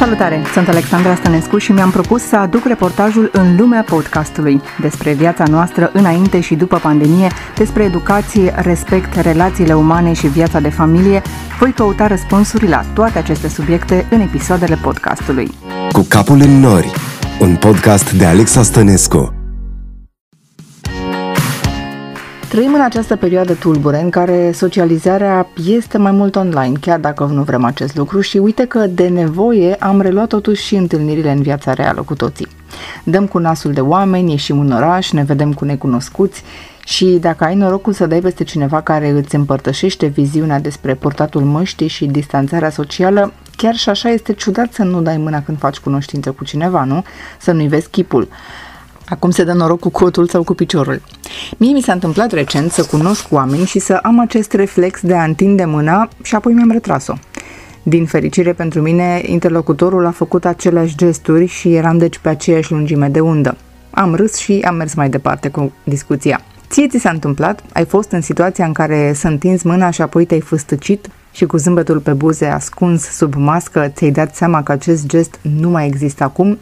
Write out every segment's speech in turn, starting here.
Salutare! Sunt Alexandra Stănescu și mi-am propus să aduc reportajul în lumea podcastului despre viața noastră înainte și după pandemie, despre educație, respect, relațiile umane și viața de familie. Voi căuta răspunsuri la toate aceste subiecte în episoadele podcastului. Cu capul în nori, un podcast de Alexa Stănescu. Trăim în această perioadă tulbure în care socializarea este mai mult online, chiar dacă nu vrem acest lucru și uite că de nevoie am reluat totuși și întâlnirile în viața reală cu toții. Dăm cu nasul de oameni, ieșim în oraș, ne vedem cu necunoscuți și dacă ai norocul să dai peste cineva care îți împărtășește viziunea despre portatul măștii și distanțarea socială, chiar și așa este ciudat să nu dai mâna când faci cunoștință cu cineva, nu? Să nu-i vezi chipul. Acum se dă noroc cu cotul sau cu piciorul. Mie mi s-a întâmplat recent să cunosc oameni și să am acest reflex de a întinde mâna și apoi mi-am retras-o. Din fericire pentru mine, interlocutorul a făcut aceleași gesturi și eram deci pe aceeași lungime de undă. Am râs și am mers mai departe cu discuția. Ție ți s-a întâmplat? Ai fost în situația în care să întinzi mâna și apoi te-ai făstăcit și cu zâmbetul pe buze ascuns sub mască ți-ai dat seama că acest gest nu mai există acum?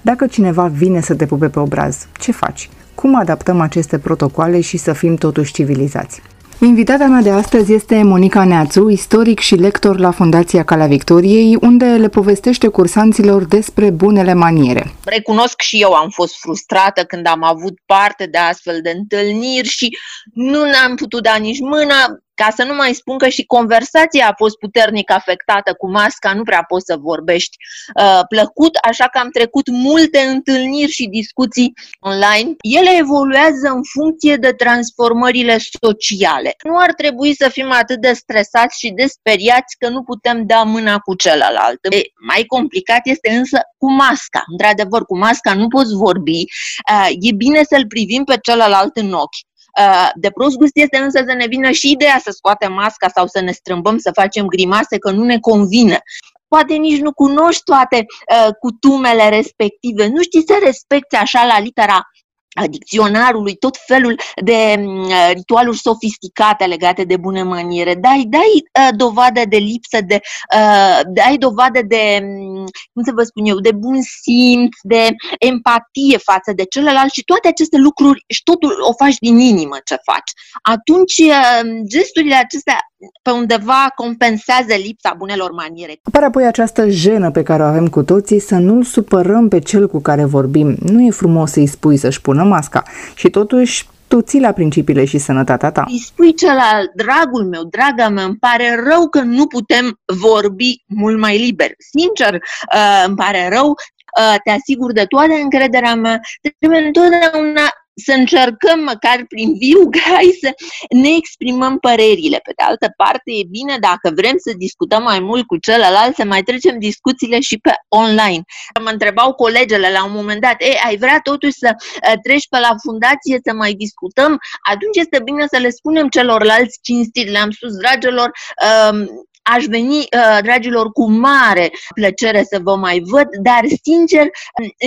Dacă cineva vine să te pupe pe obraz, ce faci? Cum adaptăm aceste protocoale și să fim totuși civilizați? Invitata mea de astăzi este Monica Neațu, istoric și lector la Fundația Calea Victoriei, unde le povestește cursanților despre bunele maniere. Recunosc și eu am fost frustrată când am avut parte de astfel de întâlniri și nu ne-am putut da nici mâna, ca să nu mai spun că și conversația a fost puternic afectată cu masca, nu prea poți să vorbești uh, plăcut, așa că am trecut multe întâlniri și discuții online. Ele evoluează în funcție de transformările sociale. Nu ar trebui să fim atât de stresați și de speriați că nu putem da mâna cu celălalt. E, mai complicat este însă cu masca. Într-adevăr, cu masca nu poți vorbi. Uh, e bine să-l privim pe celălalt în ochi. Uh, de prost gust este însă să ne vină și ideea să scoatem masca sau să ne strâmbăm, să facem grimase că nu ne convine. Poate nici nu cunoști toate uh, cutumele respective, nu știi să respecti așa la litera dicționarului, tot felul de mm, ritualuri sofisticate legate de bune maniere. Dai, dai uh, dovadă de lipsă, de, uh, dai dovadă de, mm, cum să vă spun eu, de bun simț, de empatie față de celălalt și toate aceste lucruri și totul o faci din inimă ce faci. Atunci, uh, gesturile acestea pe undeva compensează lipsa bunelor maniere. Apare apoi această jenă pe care o avem cu toții să nu-l supărăm pe cel cu care vorbim. Nu e frumos să-i spui să-și pună masca și totuși tu ții la principiile și sănătatea ta. Îi spui celălalt, dragul meu, draga mea, îmi pare rău că nu putem vorbi mult mai liber. Sincer, uh, îmi pare rău, uh, te asigur de toată încrederea mea, trebuie întotdeauna să încercăm măcar prin viu grai să ne exprimăm părerile. Pe de altă parte, e bine dacă vrem să discutăm mai mult cu celălalt, să mai trecem discuțiile și pe online. Mă întrebau colegele la un moment dat, ei, ai vrea totuși să uh, treci pe la fundație să mai discutăm? Atunci este bine să le spunem celorlalți cinstit, le-am spus, dragilor, um, Aș veni, uh, dragilor, cu mare plăcere să vă mai văd, dar, sincer,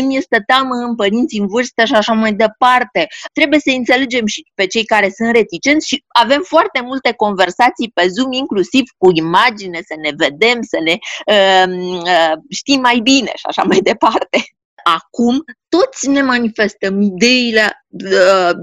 îmi este teamă în părinți în vârstă și așa mai departe. Trebuie să înțelegem și pe cei care sunt reticenți și avem foarte multe conversații pe Zoom, inclusiv cu imagine, să ne vedem, să ne uh, uh, știm mai bine și așa mai departe acum toți ne manifestăm ideile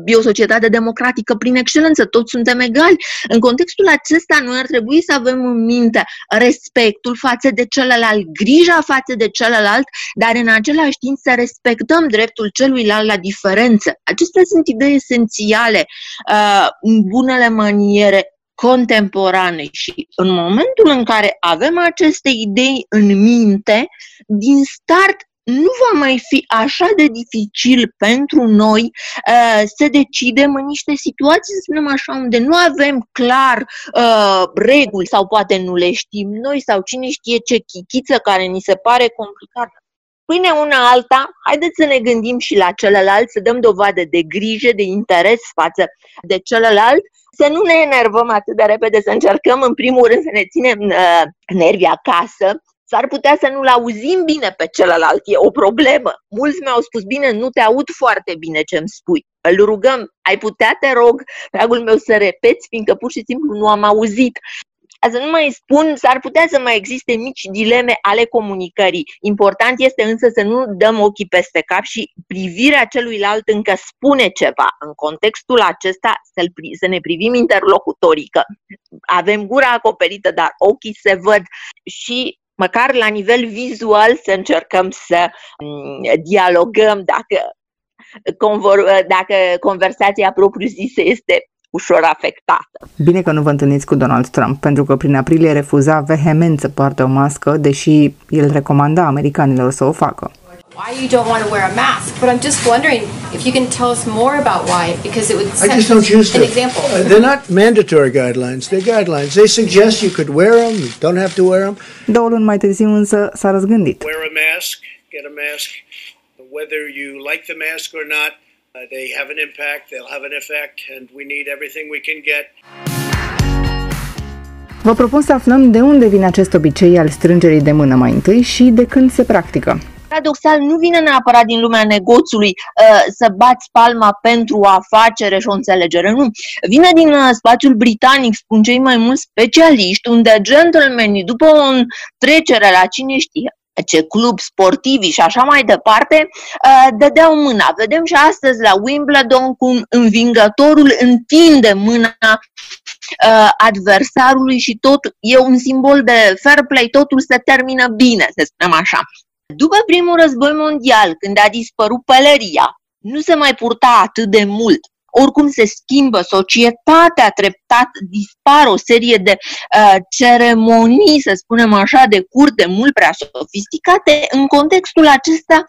de o societate democratică prin excelență, toți suntem egali. În contextul acesta, noi ar trebui să avem în minte respectul față de celălalt, grija față de celălalt, dar în același timp să respectăm dreptul celuilalt la diferență. Acestea sunt idei esențiale uh, în bunele maniere contemporane și în momentul în care avem aceste idei în minte, din start nu va mai fi așa de dificil pentru noi uh, să decidem în niște situații, să spunem așa, unde nu avem clar uh, reguli sau poate nu le știm noi sau cine știe ce chichiță care ni se pare complicată. Pâine una alta, haideți să ne gândim și la celălalt, să dăm dovadă de grijă, de interes față de celălalt, să nu ne enervăm atât de repede, să încercăm în primul rând să ne ținem uh, nervii acasă, S-ar putea să nu-l auzim bine pe celălalt, e o problemă. Mulți mi-au spus, bine, nu te aud foarte bine ce îmi spui. Îl rugăm, ai putea, te rog, dragul meu, să repeți, fiindcă pur și simplu nu am auzit. să nu mai spun, s-ar putea să mai existe mici dileme ale comunicării. Important este însă să nu dăm ochii peste cap și privirea celuilalt încă spune ceva. În contextul acesta să, să ne privim interlocutorii, că avem gura acoperită, dar ochii se văd și măcar la nivel vizual să încercăm să mm, dialogăm dacă, dacă conversația propriu-zisă este ușor afectată. Bine că nu vă întâlniți cu Donald Trump, pentru că prin aprilie refuza vehement să poarte o mască, deși el recomanda americanilor să o facă. Why you don't want to wear a mask, but I'm just wondering if you can tell us more about why, because it would set I just don't choose an to. example. Uh, they're not mandatory guidelines, they're guidelines. They suggest you could wear them, you don't have to wear them. Două luni mai târziu însă s-a răzgândit. Wear a mask, get a mask. Whether you like the mask or not, uh, they have an impact, they'll have an effect, and we need everything we can get. Vă propun să aflăm de unde vine acest obicei al strângerii de mână mai întâi și de când se practică. Paradoxal, nu vine neapărat din lumea negoțului uh, să bați palma pentru o afacere și o înțelegere, nu. Vine din uh, spațiul britanic, spun cei mai mulți specialiști, unde gentlemanii, după o trecere la cine știe, ce club sportivi și așa mai departe, uh, dădeau mâna. Vedem și astăzi la Wimbledon cum învingătorul întinde mâna uh, adversarului și tot e un simbol de fair play, totul se termină bine, să spunem așa. După primul război mondial, când a dispărut pălăria, nu se mai purta atât de mult oricum se schimbă societatea treptat, dispar o serie de uh, ceremonii, să spunem așa, de curte mult prea sofisticate, în contextul acesta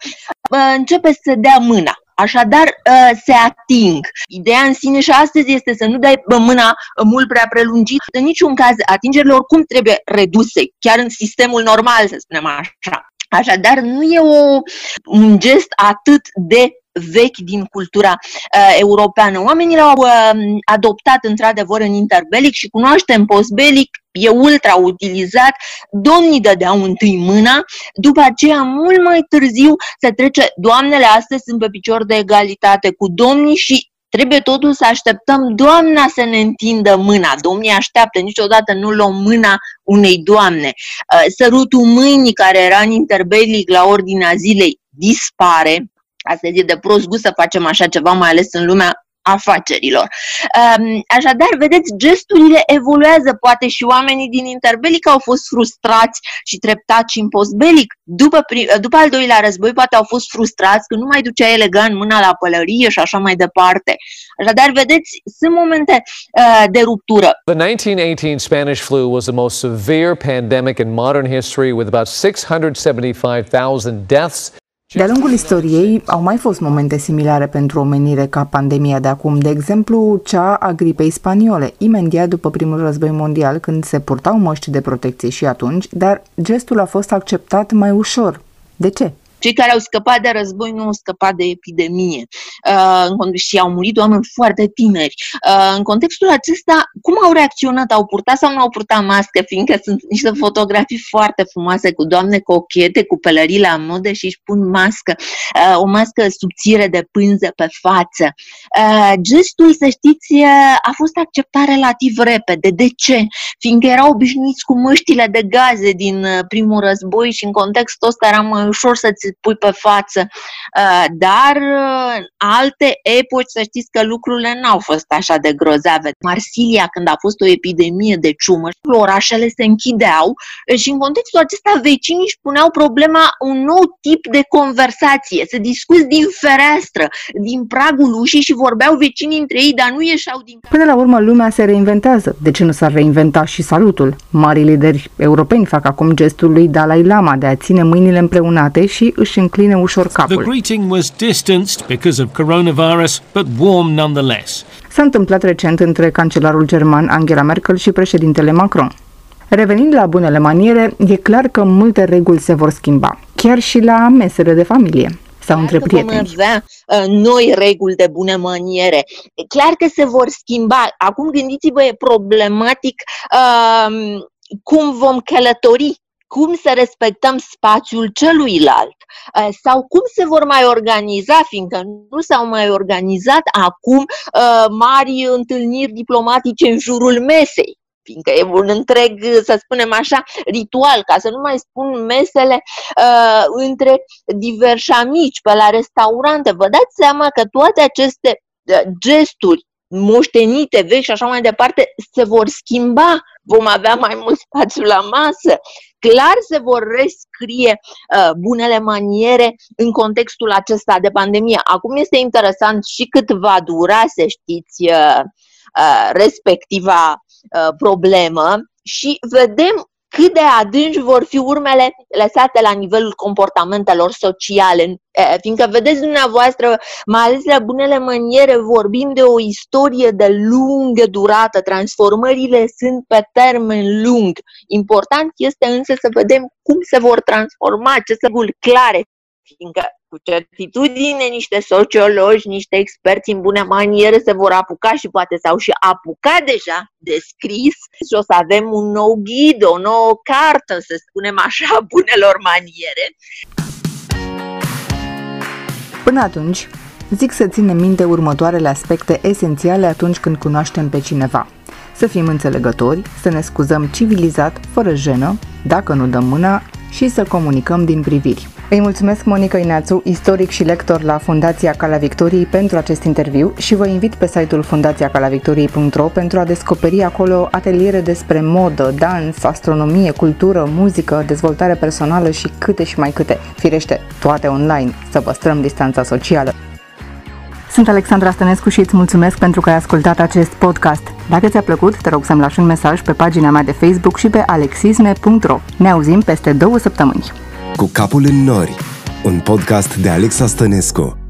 uh, începe să se dea mâna. Așadar, uh, se ating. Ideea în sine și astăzi este să nu dai mâna mult prea prelungită. În niciun caz, atingerile oricum trebuie reduse, chiar în sistemul normal, să spunem așa. Așadar, nu e o, un gest atât de vechi din cultura uh, europeană. Oamenii l-au uh, adoptat într-adevăr în interbelic și cunoaștem postbelic, e ultra utilizat, domnii dădeau întâi mâna, după aceea mult mai târziu se trece, doamnele astăzi sunt pe picior de egalitate cu domnii și Trebuie totul să așteptăm doamna să ne întindă mâna. Domnii așteaptă, niciodată nu luăm mâna unei doamne. Uh, sărutul mâinii care era în interbelic la ordinea zilei dispare, Astăzi e de prost gust să facem așa ceva, mai ales în lumea afacerilor. Așadar, vedeți, gesturile evoluează, poate și oamenii din interbelic au fost frustrați și treptați în postbelic. După, după al doilea război, poate au fost frustrați că nu mai ducea elegant mâna la pălărie și așa mai departe. Așadar, vedeți, sunt momente uh, de ruptură. The 1918 Spanish flu was the most severe pandemic in modern history with about 675,000 deaths de-a lungul istoriei au mai fost momente similare pentru omenire ca pandemia de acum, de exemplu cea a gripei spaniole, imediat după primul război mondial, când se purtau măști de protecție și atunci, dar gestul a fost acceptat mai ușor. De ce? Cei care au scăpat de război nu au scăpat de epidemie uh, și au murit oameni foarte tineri. Uh, în contextul acesta, cum au reacționat? Au purtat sau nu au purtat mască? Fiindcă sunt niște fotografii foarte frumoase cu doamne cochete, cu pălării la modă și își pun mască, uh, o mască subțire de pânză pe față. Gestul, să știți, a fost acceptat relativ repede. De ce? Fiindcă erau obișnuiți cu măștile de gaze din primul război și în contextul ăsta era mai ușor să-ți pui pe față. Uh, dar în uh, alte epoci, să știți că lucrurile n-au fost așa de grozave. Marsilia, când a fost o epidemie de ciumă, orașele se închideau și în contextul acesta vecinii își puneau problema un nou tip de conversație, să discuți din fereastră, din pragul ușii și vorbeau vecinii între ei, dar nu ieșeau din Până la urmă, lumea se reinventează. De ce nu s-ar reinventa și salutul? Mari lideri europeni fac acum gestul lui Dalai Lama de a ține mâinile împreunate și își încline ușor capul. The greeting was distanced because of coronavirus, but warm nonetheless. S-a întâmplat recent între cancelarul german Angela Merkel și președintele Macron. Revenind la bunele maniere, e clar că multe reguli se vor schimba, chiar și la mesele de familie sau între prieteni. Vom avea uh, noi reguli de bune maniere. E clar că se vor schimba. Acum gândiți-vă, e problematic uh, cum vom călători cum să respectăm spațiul celuilalt uh, sau cum se vor mai organiza, fiindcă nu s-au mai organizat acum uh, mari întâlniri diplomatice în jurul mesei. fiindcă e un întreg, să spunem așa, ritual, ca să nu mai spun mesele uh, între diversi amici pe la restaurante. Vă dați seama că toate aceste uh, gesturi moștenite, vechi și așa mai departe, se vor schimba, vom avea mai mult spațiu la masă, clar se vor rescrie uh, bunele maniere în contextul acesta de pandemie. Acum este interesant și cât va dura, să știți, uh, uh, respectiva uh, problemă și vedem cât de adânci vor fi urmele lăsate la nivelul comportamentelor sociale. Fiindcă, vedeți dumneavoastră, mai ales la bunele maniere, vorbim de o istorie de lungă durată, transformările sunt pe termen lung. Important este însă să vedem cum se vor transforma aceste clare, fiindcă cu certitudine niște sociologi, niște experți în bune maniere se vor apuca și poate s-au și apucat deja de scris și o să avem un nou ghid, o nouă cartă, să spunem așa, bunelor maniere. Până atunci, zic să ținem minte următoarele aspecte esențiale atunci când cunoaștem pe cineva. Să fim înțelegători, să ne scuzăm civilizat, fără jenă, dacă nu dăm mâna și să comunicăm din priviri. Îi mulțumesc Monica Ineațu, istoric și lector la Fundația Cala Victoriei pentru acest interviu și vă invit pe site-ul fundațiacalavictoriei.ro pentru a descoperi acolo ateliere despre modă, dans, astronomie, cultură, muzică, dezvoltare personală și câte și mai câte. Firește, toate online, să păstrăm distanța socială. Sunt Alexandra Stănescu și îți mulțumesc pentru că ai ascultat acest podcast. Dacă ți-a plăcut, te rog să-mi lași un mesaj pe pagina mea de Facebook și pe alexisme.ro. Ne auzim peste două săptămâni. Cu capul în nori, un podcast de Alexa Stănescu.